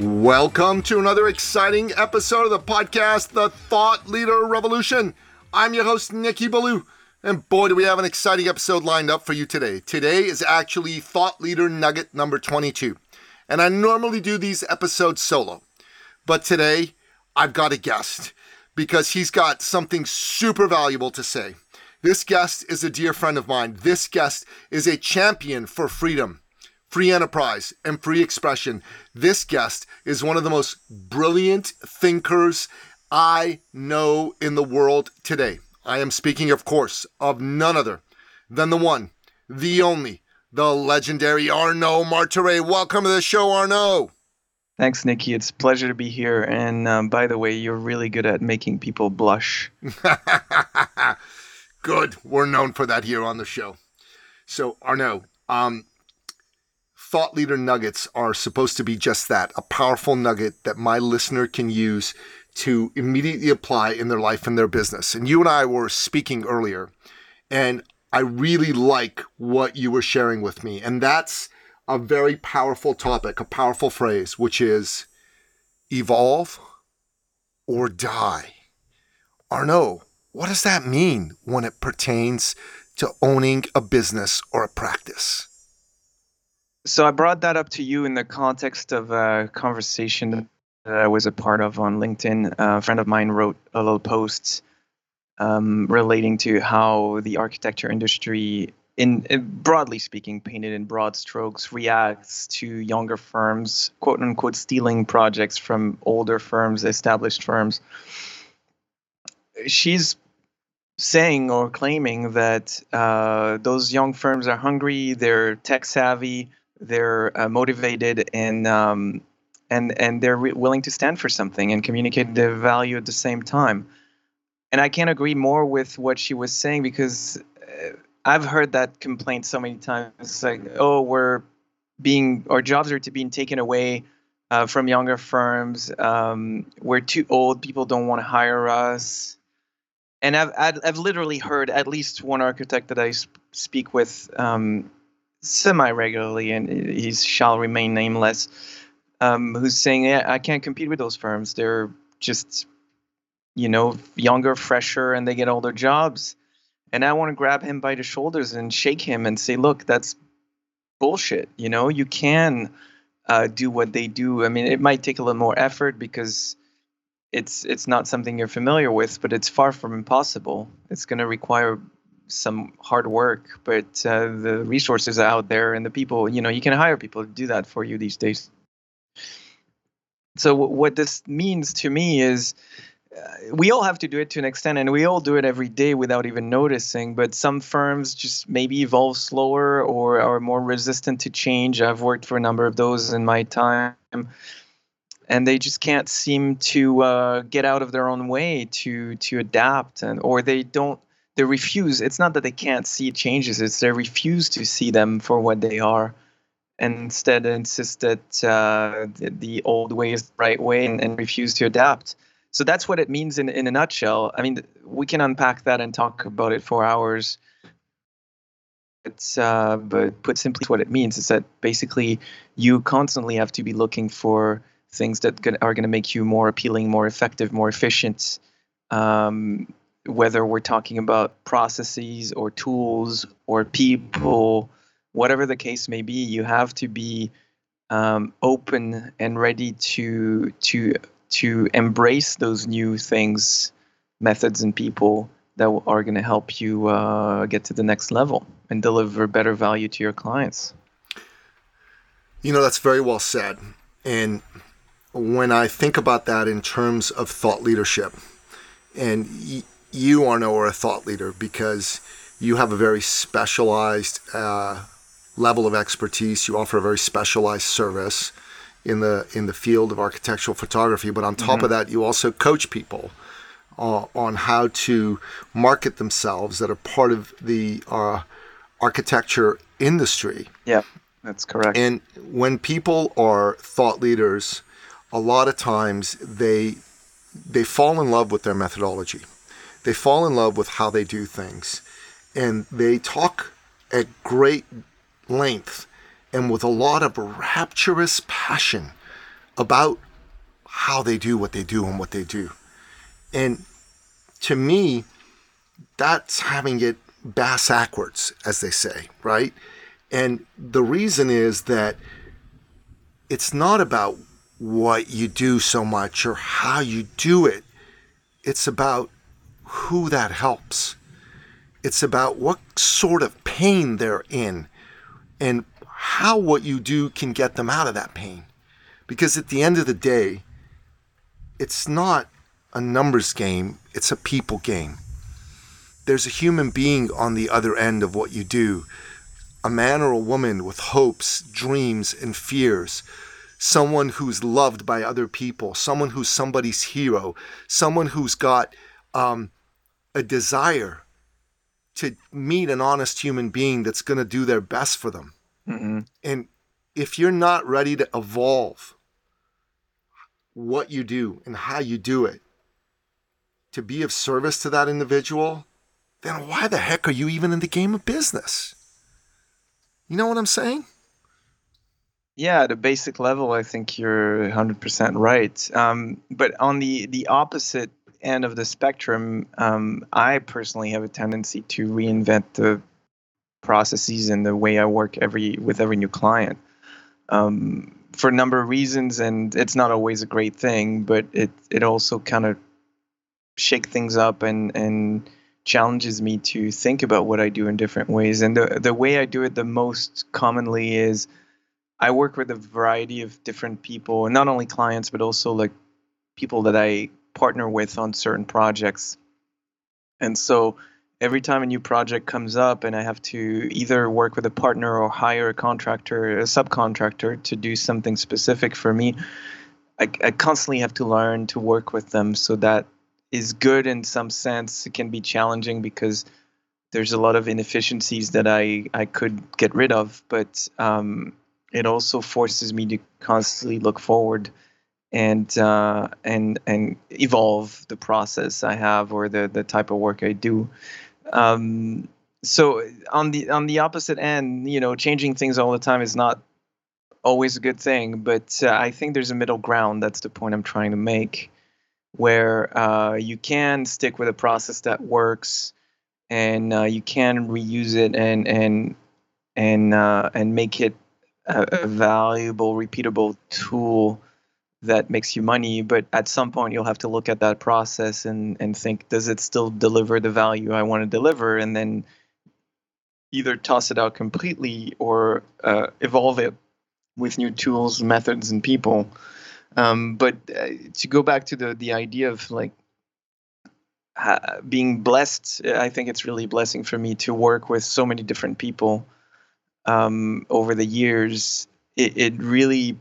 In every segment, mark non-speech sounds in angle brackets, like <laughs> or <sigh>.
Welcome to another exciting episode of the podcast, The Thought Leader Revolution. I'm your host, Nicky Billou, and boy, do we have an exciting episode lined up for you today. Today is actually Thought Leader Nugget number 22, and I normally do these episodes solo, but today I've got a guest because he's got something super valuable to say. This guest is a dear friend of mine. This guest is a champion for freedom free enterprise, and free expression. This guest is one of the most brilliant thinkers I know in the world today. I am speaking, of course, of none other than the one, the only, the legendary Arnaud Marthouret. Welcome to the show, Arnaud. Thanks, Nicky. It's a pleasure to be here. And um, by the way, you're really good at making people blush. <laughs> good. We're known for that here on the show. So, Arnaud, um, thought leader nuggets are supposed to be just that a powerful nugget that my listener can use to immediately apply in their life and their business. And you and I were speaking earlier, and I really like what you were sharing with me. And that's a very powerful topic, a powerful phrase, which is evolve or die. Arnaud, what does that mean when it pertains to owning a business or a practice? So I brought that up to you in the context of a conversation that I was a part of on LinkedIn. A friend of mine wrote a little post um, relating to how the architecture industry, in, in, broadly speaking, painted in broad strokes, reacts to younger firms, quote unquote, stealing projects from older firms, established firms. She's saying or claiming that uh, those young firms are hungry, they're tech savvy, they're uh, motivated and um, and and they're re- willing to stand for something and communicate the value at the same time. And I can't agree more with what she was saying because uh, I've heard that complaint so many times. It's like, oh, we're being our jobs are to being taken away uh, from younger firms. Um, we're too old. People don't want to hire us. And I've, I've, I've literally heard at least one architect that I sp- speak with um, semi regularly, and he shall remain nameless, um, who's saying, yeah, I can't compete with those firms. They're just, you know, younger, fresher, and they get all their jobs. And I want to grab him by the shoulders and shake him and say, look, that's bullshit. You know, you can uh, do what they do. I mean, it might take a little more effort because it's it's not something you're familiar with, but it's far from impossible. It's going to require some hard work, but uh, the resources are out there and the people, you know, you can hire people to do that for you these days. So what this means to me is uh, we all have to do it to an extent and we all do it every day without even noticing but some firms just maybe evolve slower or are more resistant to change i've worked for a number of those in my time and they just can't seem to uh, get out of their own way to to adapt and or they don't they refuse. It's not that they can't see changes it's they refuse to see them for what they are and instead insist that uh, the, the, old way is the right way and, and, refuse to adapt. So that's what it means in, in a nutshell. I mean we can unpack that and talk about it for hours. It's, uh, but put simply what it means is that basically you constantly have to be looking for things that are going to make you more appealing more effective more efficient. Um, whether we're talking about processes or tools or people, whatever the case may be, you have to be um, open and ready to to to embrace those new things, methods, and people that are going to help you uh, get to the next level and deliver better value to your clients. You know, that's very well said. And when I think about that in terms of thought leadership, and you, are a thought leader because you have a very specialized uh, level of expertise. You offer a very specialized service in the in the field of architectural photography. But on top mm-hmm. of that, you also coach people uh, on how to market themselves that are part of the uh, architecture industry. Yeah, that's correct. And when people are thought leaders, a lot of times they they fall in love with their methodology. They fall in love with how they do things, and they talk at great length and with a lot of rapturous passion about how they do what they do and what they do. And to me, that's having it bass backwards, as they say, right? And the reason is that it's not about what you do so much or how you do it. It's about who that helps. It's about what sort of pain they're in and how what you do can get them out of that pain. Because at the end of the day, it's not a numbers game, it's a people game. There's a human being on the other end of what you do a man or a woman with hopes, dreams, and fears. Someone who's loved by other people, someone who's somebody's hero, someone who's got um, a desire to meet an honest human being that's going to do their best for them. Mm-hmm. And if you're not ready to evolve what you do and how you do it to be of service to that individual, then why the heck are you even in the game of business? You know what I'm saying? Yeah, at a basic level, I think you're 100% right. Um, but on the, the opposite end of the spectrum, um, I personally have a tendency to reinvent the processes and the way I work every with every new client um, for a number of reasons, and it's not always a great thing, but it it also kind of shake things up and and challenges me to think about what I do in different ways. And the the way I do it the most commonly is I work with a variety of different people, not only clients but also like people that I partner with on certain projects. And so every time a new project comes up and I have to either work with a partner or hire a contractor, a subcontractor to do something specific for me, I, I constantly have to learn to work with them. So that is good in some sense. It can be challenging because there's a lot of inefficiencies that I, I could get rid of, but um, it also forces me to constantly look forward and uh, and and evolve the process I have or the the type of work I do. Um, so on the on the opposite end, you know, changing things all the time is not always a good thing. But uh, I think there's a middle ground. That's the point I'm trying to make, where uh, you can stick with a process that works, and uh, you can reuse it and and and uh, and make it a, a valuable, repeatable tool that makes you money but at some point you'll have to look at that process and and think does it still deliver the value i want to deliver? And then either toss it out completely or uh, evolve it with new tools methods and people. Um, but uh, to go back to the the idea of like being blessed i think it's really a blessing for me to work with so many different people um, over the years. It, it really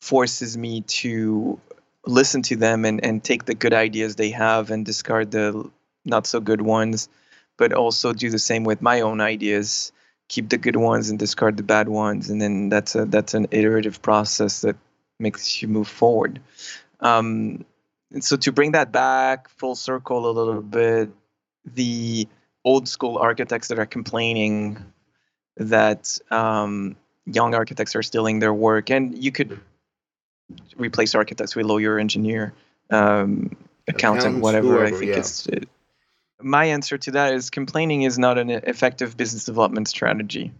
forces me to listen to them and, and take the good ideas they have and discard the not so good ones, but also do the same with my own ideas, keep the good ones and discard the bad ones, and then that's a that's an iterative process that makes you move forward. Um, and so to bring that back full circle a little bit, the old school architects that are complaining that um, young architects are stealing their work, and you could replace architects with lawyer, engineer, um, accountant, whatever. Whoever, I think yeah. it's. It, my answer to that is complaining is not an effective business development strategy.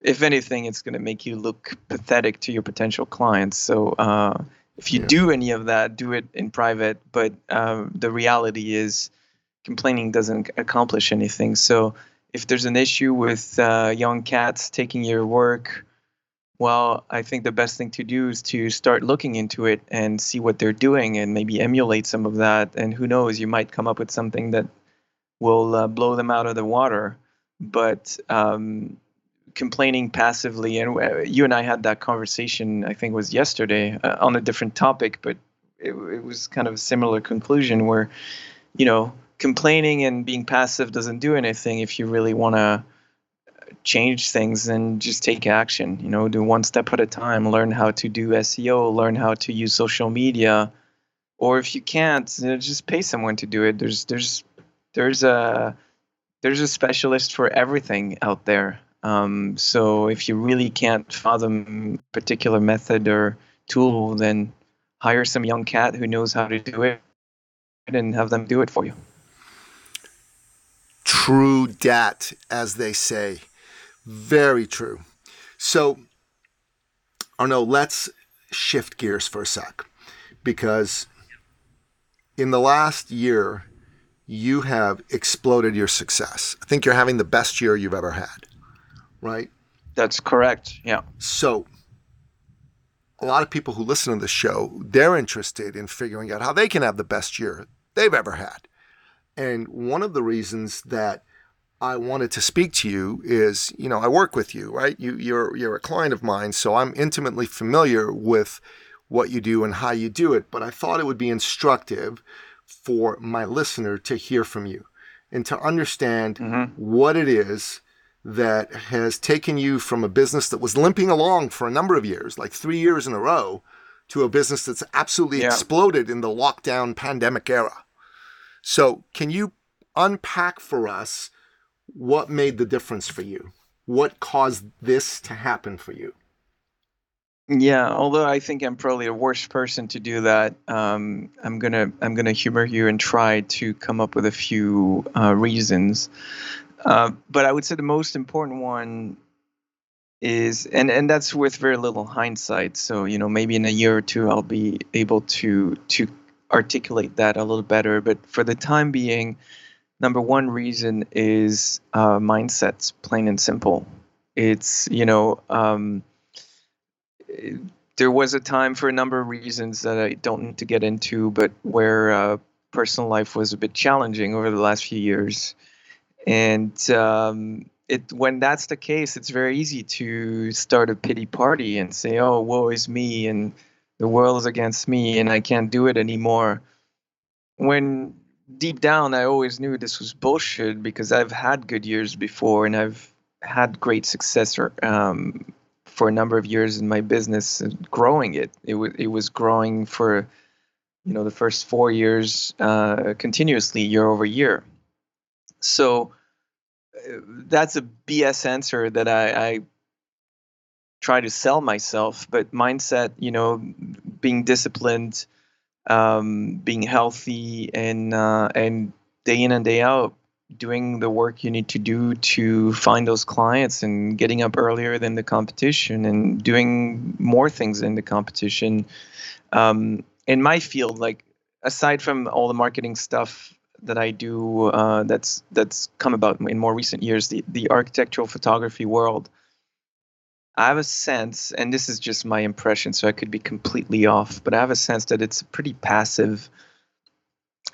If anything, it's going to make you look pathetic to your potential clients. So uh, if you yeah. do any of that, do it in private. But uh, the reality is, complaining doesn't accomplish anything. So if there's an issue with uh, young cats taking your work, well, I think the best thing to do is to start looking into it and see what they're doing and maybe emulate some of that. And who knows, you might come up with something that will uh, blow them out of the water. But um, complaining passively and uh, you and i had that conversation i think was yesterday uh, on a different topic but it, it was kind of a similar conclusion where you know complaining and being passive doesn't do anything if you really want to change things and just take action you know do one step at a time learn how to do seo learn how to use social media or if you can't just pay someone to do it. There's there's there's a there's a specialist for everything out there. Um, so if you really can't fathom a particular method or tool then hire some young cat who knows how to do it and have them do it for you. True dat as they say very true. So, Arnaud, let's shift gears for a sec because in the last year, you have exploded your success. I think you're having the best year you've ever had, right? That's correct. Yeah. So, a lot of people who listen to the show, they're interested in figuring out how they can have the best year they've ever had. And one of the reasons that I wanted to speak to you is, you know, I work with you, right? You you're you're a client of mine, so I'm intimately familiar with what you do and how you do it, but I thought it would be instructive for my listener to hear from you and to understand mm-hmm. what it is that has taken you from a business that was limping along for a number of years, like 3 years in a row, to a business that's absolutely yeah. exploded in the lockdown pandemic era. So, can you unpack for us what made the difference for you? What caused this to happen for you? Yeah, although I think I'm probably a worse person to do that, um, I'm gonna I'm gonna humor you and try to come up with a few uh, reasons. Uh, but I would say the most important one is, and and that's with very little hindsight. So you know, maybe in a year or two, I'll be able to to articulate that a little better. But for the time being, number one reason is uh, mindsets, plain and simple. It's, you know, um, there was a time for a number of reasons that I don't need to get into, but where uh, personal life was a bit challenging over the last few years. And um, it, when that's the case, it's very easy to start a pity party and say, oh, woe is me, and the world is against me, and I can't do it anymore. When deep down, I always knew this was bullshit because I've had good years before and I've had great success um, for a number of years in my business, growing it. It was it was growing for, you know, the first four years uh, continuously year over year. So uh, that's a BS answer that I, I try to sell myself. But mindset, you know, being disciplined um, being healthy and uh, and day in and day out doing the work you need to do to find those clients and getting up earlier than the competition and doing more things in the competition. Um, in my field like aside from all the marketing stuff that I do uh, that's that's come about in more recent years the the architectural photography world I have a sense, and this is just my impression, so I could be completely off, but I have a sense that it's a pretty passive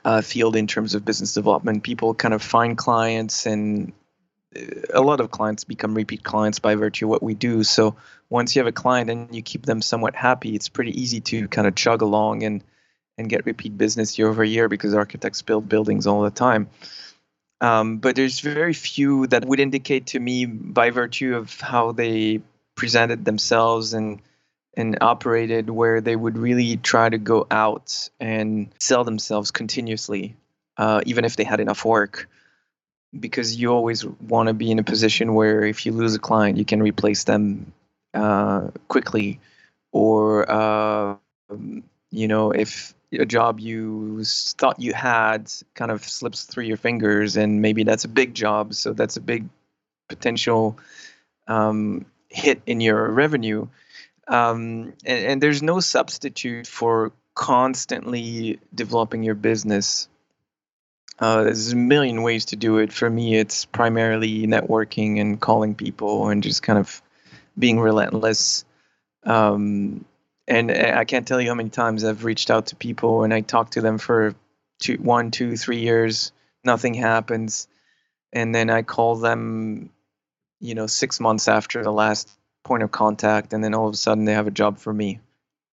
uh, field in terms of business development. People kind of find clients, and uh, a lot of clients become repeat clients by virtue of what we do. So once you have a client and you keep them somewhat happy, it's pretty easy to kind of chug along and and get repeat business year over year because architects build buildings all the time. Um, but there's very few that would indicate to me by virtue of how they presented themselves and and operated where they would really try to go out and sell themselves continuously, uh, even if they had enough work. Because you always want to be in a position where if you lose a client, you can replace them uh, quickly, or uh, you know if a job you thought you had kind of slips through your fingers, and maybe that's a big job, so that's a big potential um, hit in your revenue. Um, and, and there's no substitute for constantly developing your business. Uh, there's a million ways to do it. For me, it's primarily networking and calling people and just kind of being relentless. Um, and I can't tell you how many times I've reached out to people and I talk to them for two, one, two, three years. Nothing happens, and then I call them you know, six months after the last point of contact, and then all of a sudden they have a job for me,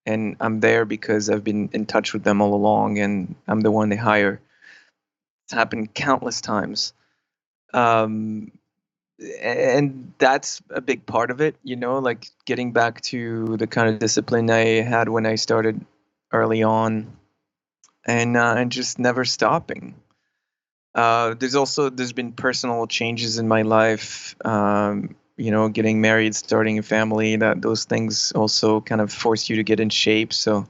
and I'm there because I've been in touch with them all along, and I'm the one they hire. It's happened countless times. Um, and that's a big part of it, you know, like getting back to the kind of discipline I had when I started early on, and uh, and just never stopping. Uh, there's also there's been personal changes in my life. Um, you know, getting married, starting a family. That those things also kind of force you to get in shape. So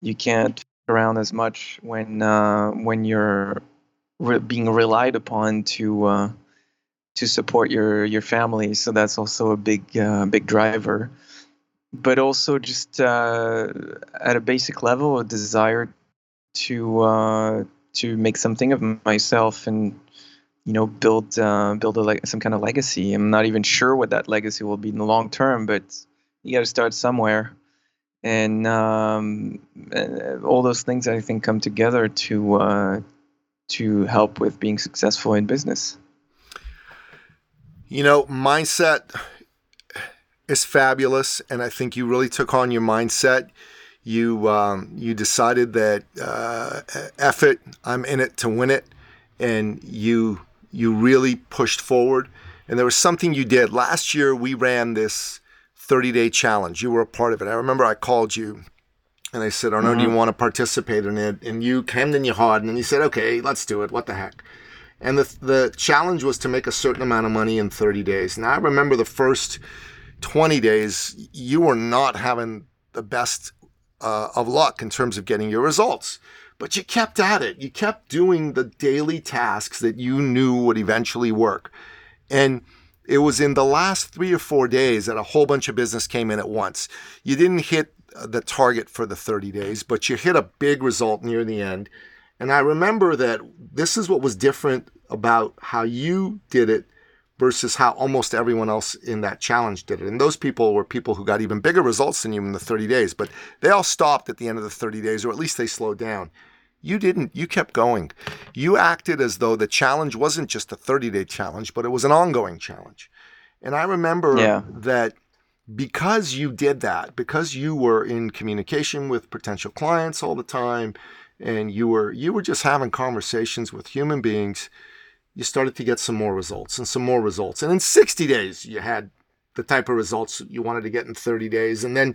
you can't around as much when uh, when you're re- being relied upon to uh, to support your your family. So that's also a big uh, big driver. But also just uh, at a basic level, a desire to uh, to make something of myself and you know build uh, build a like some kind of legacy. I'm not even sure what that legacy will be in the long term, but you got to start somewhere. And um, all those things I think come together to uh, to help with being successful in business. You know, mindset is fabulous, and I think you really took on your mindset. You um, you decided that uh, effort, I'm in it to win it, and you you really pushed forward. And there was something you did last year. We ran this 30 day challenge. You were a part of it. I remember I called you and I said, Arnaud, mm-hmm. do you mm-hmm. want to participate in it? And you came in your heart and you said, okay, let's do it. What the heck? And the, the challenge was to make a certain amount of money in 30 days. Now, I remember the first 20 days, you were not having the best uh, of luck in terms of getting your results. But you kept at it. You kept doing the daily tasks that you knew would eventually work. And it was in the last three or four days that a whole bunch of business came in at once. You didn't hit the target for the 30 days, but you hit a big result near the end. And I remember that this is what was different about how you did it versus how almost everyone else in that challenge did it. And those people were people who got even bigger results than you in the 30 days, but they all stopped at the end of the 30 days, or at least they slowed down. You didn't. You kept going. You acted as though the challenge wasn't just a 30 day challenge, but it was an ongoing challenge. And I remember yeah. that because you did that, because you were in communication with potential clients all the time, and you were you were just having conversations with human beings, you started to get some more results and some more results. And in 60 days, you had the type of results you wanted to get in 30 days. And then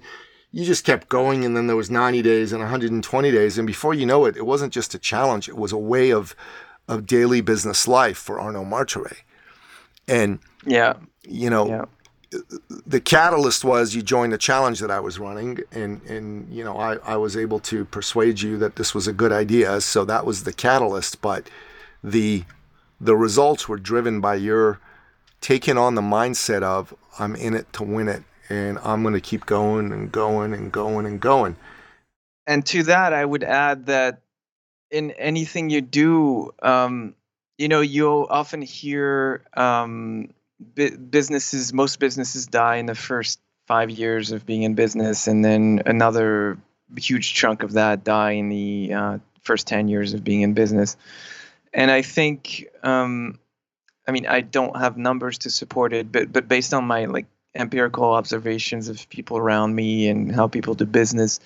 you just kept going. And then there was 90 days and 120 days. And before you know it, it wasn't just a challenge, it was a way of, of daily business life for Arnaud Marthouret. And, yeah, you know, yeah the catalyst was you joined the challenge that I was running, and and you know I, I was able to persuade you that this was a good idea. So that was the catalyst. But the the results were driven by your taking on the mindset of I'm in it to win it, and I'm going to keep going and going and going and going. And to that, I would add that in anything you do, um, you know, you'll often hear. Um, businesses, most businesses die in the first five years of being in business, and then another huge chunk of that die in the uh, first 10 years of being in business. And I think, um, I mean, I don't have numbers to support it, but but based on my like empirical observations of people around me and how people do business,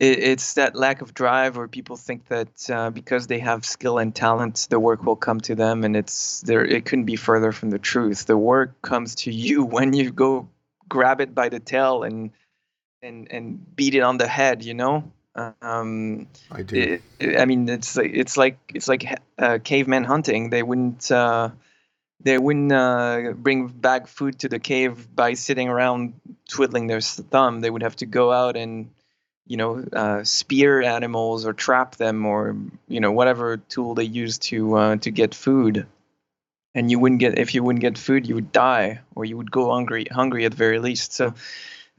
it, it's that lack of drive where people think that uh, because they have skill and talent the work will come to them and it's there it couldn't be further from the truth. The work comes to you <laughs> when you go grab it by the tail and and and beat it on the head you know um, I do. It, I mean, it's like it's like it's like uh, caveman hunting. They wouldn't uh, they wouldn't uh, bring back food to the cave by sitting around twiddling their thumb. They would have to go out and you know, uh, spear animals or trap them or you know whatever tool they use to uh, to get food. And you wouldn't get if you wouldn't get food, you would die or you would go hungry hungry at the very least. So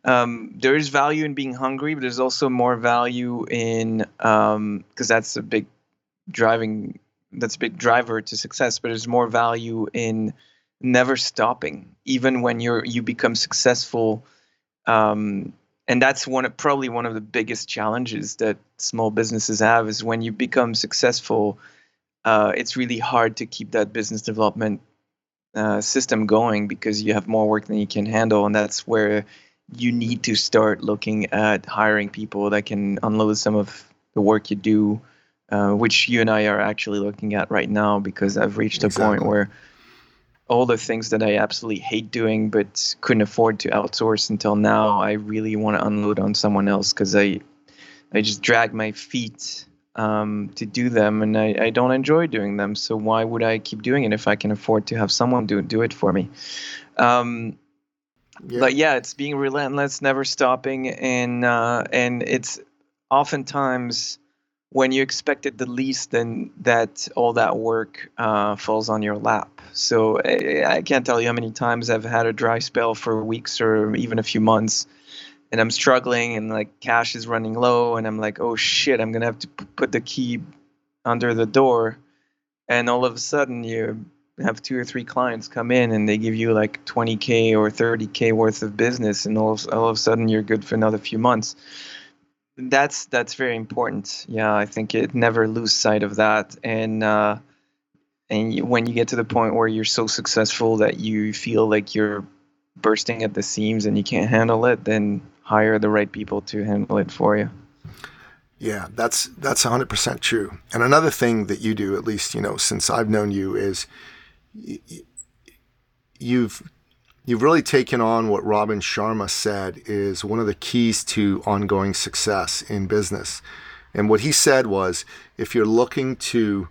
um, there is value in being hungry, but there's also more value in because um, that's a big driving that's a big driver to success. But there's more value in never stopping, even when you're you become successful. Um, and that's one of probably one of the biggest challenges that small businesses have is when you become successful uh, it's really hard to keep that business development uh, system going because you have more work than you can handle, and that's where you need to start looking at hiring people that can unload some of the work you do, uh, which you and I are actually looking at right now because I've reached a point where all the things that I absolutely hate doing but couldn't afford to outsource until now, I really want to unload on someone else because I, I just drag my feet um, to do them, and I, I don't enjoy doing them. So why would I keep doing it if I can afford to have someone do do it for me? Um, yeah. But yeah, it's being relentless, never stopping, and uh, and it's oftentimes when you expect it the least, then that all that work uh, falls on your lap. So I, I, can't tell you how many times I've had a dry spell for weeks or even a few months, and I'm struggling, and like cash is running low, and I'm like, oh shit, I'm gonna have to p- put the key under the door, and all of a sudden you have two or three clients come in and they give you like 20k or 30k worth of business, and all of, all of a sudden you're good for another few months that's that's very important. Yeah, I think it never lose sight of that. And uh, and you, when you get to the point where you're so successful that you feel like you're bursting at the seams and you can't handle it, then hire the right people to handle it for you. Yeah, that's that's 100% true. And another thing that you do, at least you know, since I've known you, is you've You've really taken on what Robin Sharma said is one of the keys to ongoing success in business. And what he said was if you're looking to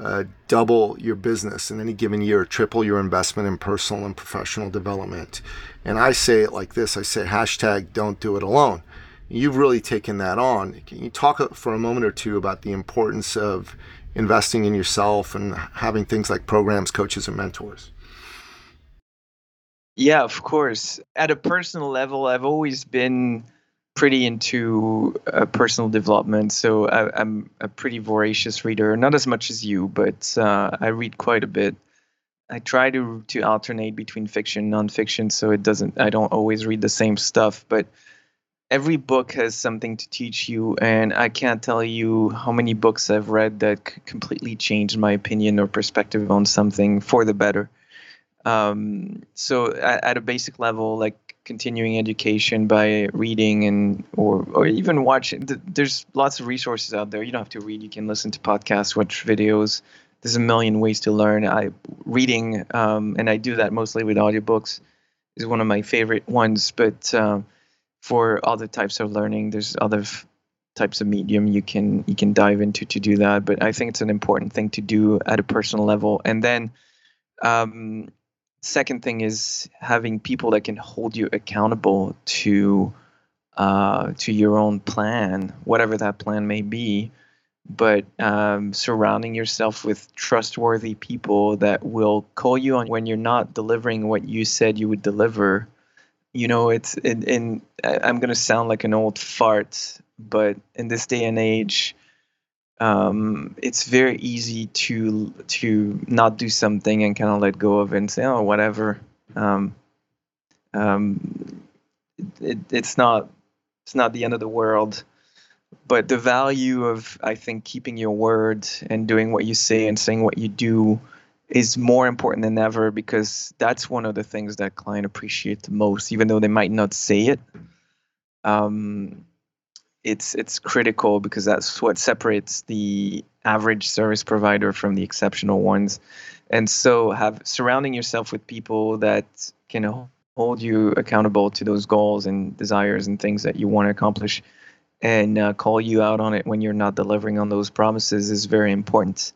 uh, double your business in any given year, triple your investment in personal and professional development. And I say it like this I say, hashtag don't do it alone. You've really taken that on. Can you talk for a moment or two about the importance of investing in yourself and having things like programs, coaches, and mentors? Yeah, of course. At a personal level, I've always been pretty into uh, personal development. So I, am a pretty voracious reader, not as much as you, but uh, I read quite a bit. I try to to alternate between fiction and nonfiction, so it doesn't. I don't always read the same stuff, but every book has something to teach you, and I can't tell you how many books I've read that completely changed my opinion or perspective on something for the better. Um, so at, at, a basic level, like continuing education by reading and or or even watching, there's lots of resources out there. You don't have to read; you can listen to podcasts, watch videos. There's a million ways to learn. I reading, um, and I do that mostly with audiobooks, is one of my favorite ones. But uh, for other types of learning, there's other f- types of medium you can you can dive into to do that. But I think it's an important thing to do at a personal level, and then. Um, second thing is having people that can hold you accountable to uh, to your own plan, whatever that plan may be. But um, surrounding yourself with trustworthy people that will call you on when you're not delivering what you said you would deliver. You know, it's in. in I'm going to sound like an old fart, but in this day and age, um, it's very easy to to not do something and kind of let go of it and say, oh, whatever. Um, um, it, it's not it's not the end of the world, but the value of I think keeping your word and doing what you say and saying what you do is more important than ever because that's one of the things that client appreciate the most, even though they might not say it. Um, it's it's critical because that's what separates the average service provider from the exceptional ones and so have surrounding yourself with people that can hold you accountable to those goals and desires and things that you want to accomplish and uh, call you out on it when you're not delivering on those promises is very important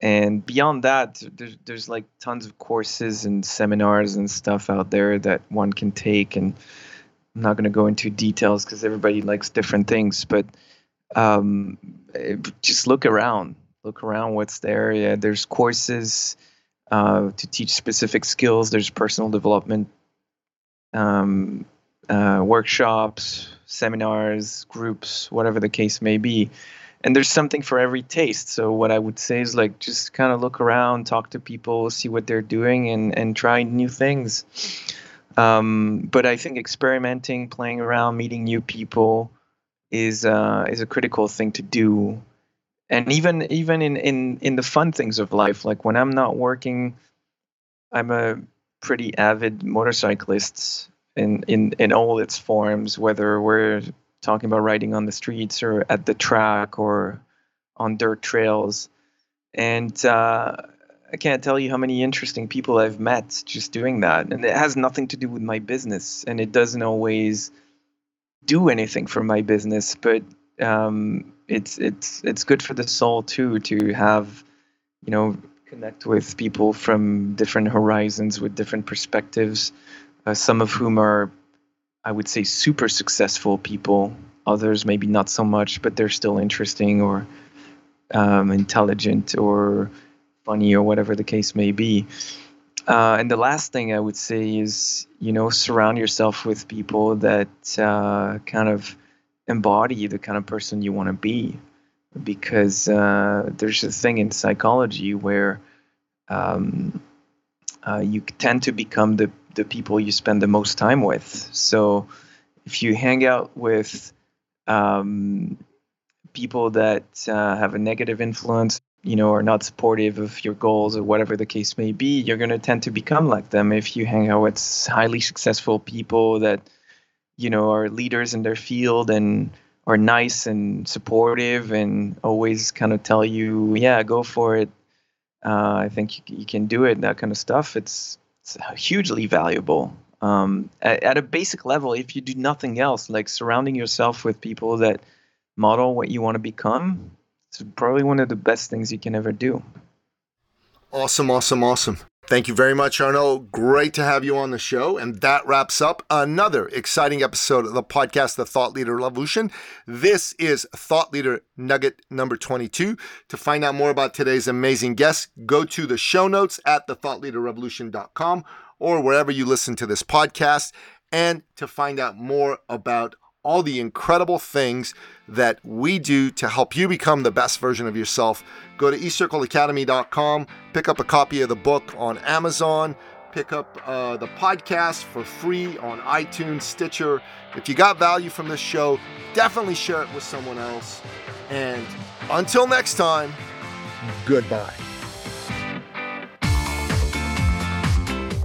and beyond that there's, there's like tons of courses and seminars and stuff out there that one can take and I'm not going to go into details because everybody likes different things, but um, eh, just look around. Look around what's there. Yeah, there's courses uh, to teach specific skills. There's personal development um, uh, workshops, seminars, groups, whatever the case may be. And there's something for every taste. So what I would say is like just kind of look around, talk to people, see what they're doing, and and try new things. Um, but I think experimenting, playing around, meeting new people is uh, is a critical thing to do. And even even in, in in the fun things of life, like when I'm not working, I'm a pretty avid motorcyclist in, in, in all its forms, whether we're talking about riding on the streets or at the track or on dirt trails. And uh, I can't tell you how many interesting people I've met just doing that. And it has nothing to do with my business, and it doesn't always do anything for my business, but um, it's it's it's good for the soul too to have, you know, connect with people from different horizons with different perspectives, uh, some of whom are, I would say, super successful people. Others maybe not so much, but they're still interesting or um, intelligent or funny or whatever the case may be. Uh, and the last thing I would say is, you know, surround yourself with people that uh, kind of embody the kind of person you want to be. Because uh, there's a thing in psychology where um, uh, you tend to become the, the people you spend the most time with. So if you hang out with um, people that uh, have a negative influence, you know, are not supportive of your goals or whatever the case may be, you're going to tend to become like them. If you hang out with highly successful people that, you know, are leaders in their field and are nice and supportive and always kind of tell you, yeah, go for it. Uh, I think you, you, can do it, that kind of stuff. It's, it's hugely valuable. Um, at, at a basic level, if you do nothing else, like surrounding yourself with people that model what you want to become, it's probably one of the best things you can ever do. Awesome, awesome, awesome. Thank you very much, Arnaud. Great to have you on the show. And that wraps up another exciting episode of the podcast, The Thought Leader Revolution. This is Thought Leader Nugget number 22. To find out more about today's amazing guest, go to the show notes at thethoughtleaderrevolution.com or wherever you listen to this podcast. And to find out more about all the incredible things that we do to help you become the best version of yourself. Go to eCircleacademy.com, pick up a copy of the book on Amazon, pick up uh, the podcast for free on iTunes, Stitcher. If you got value from this show, definitely share it with someone else. And until next time, goodbye.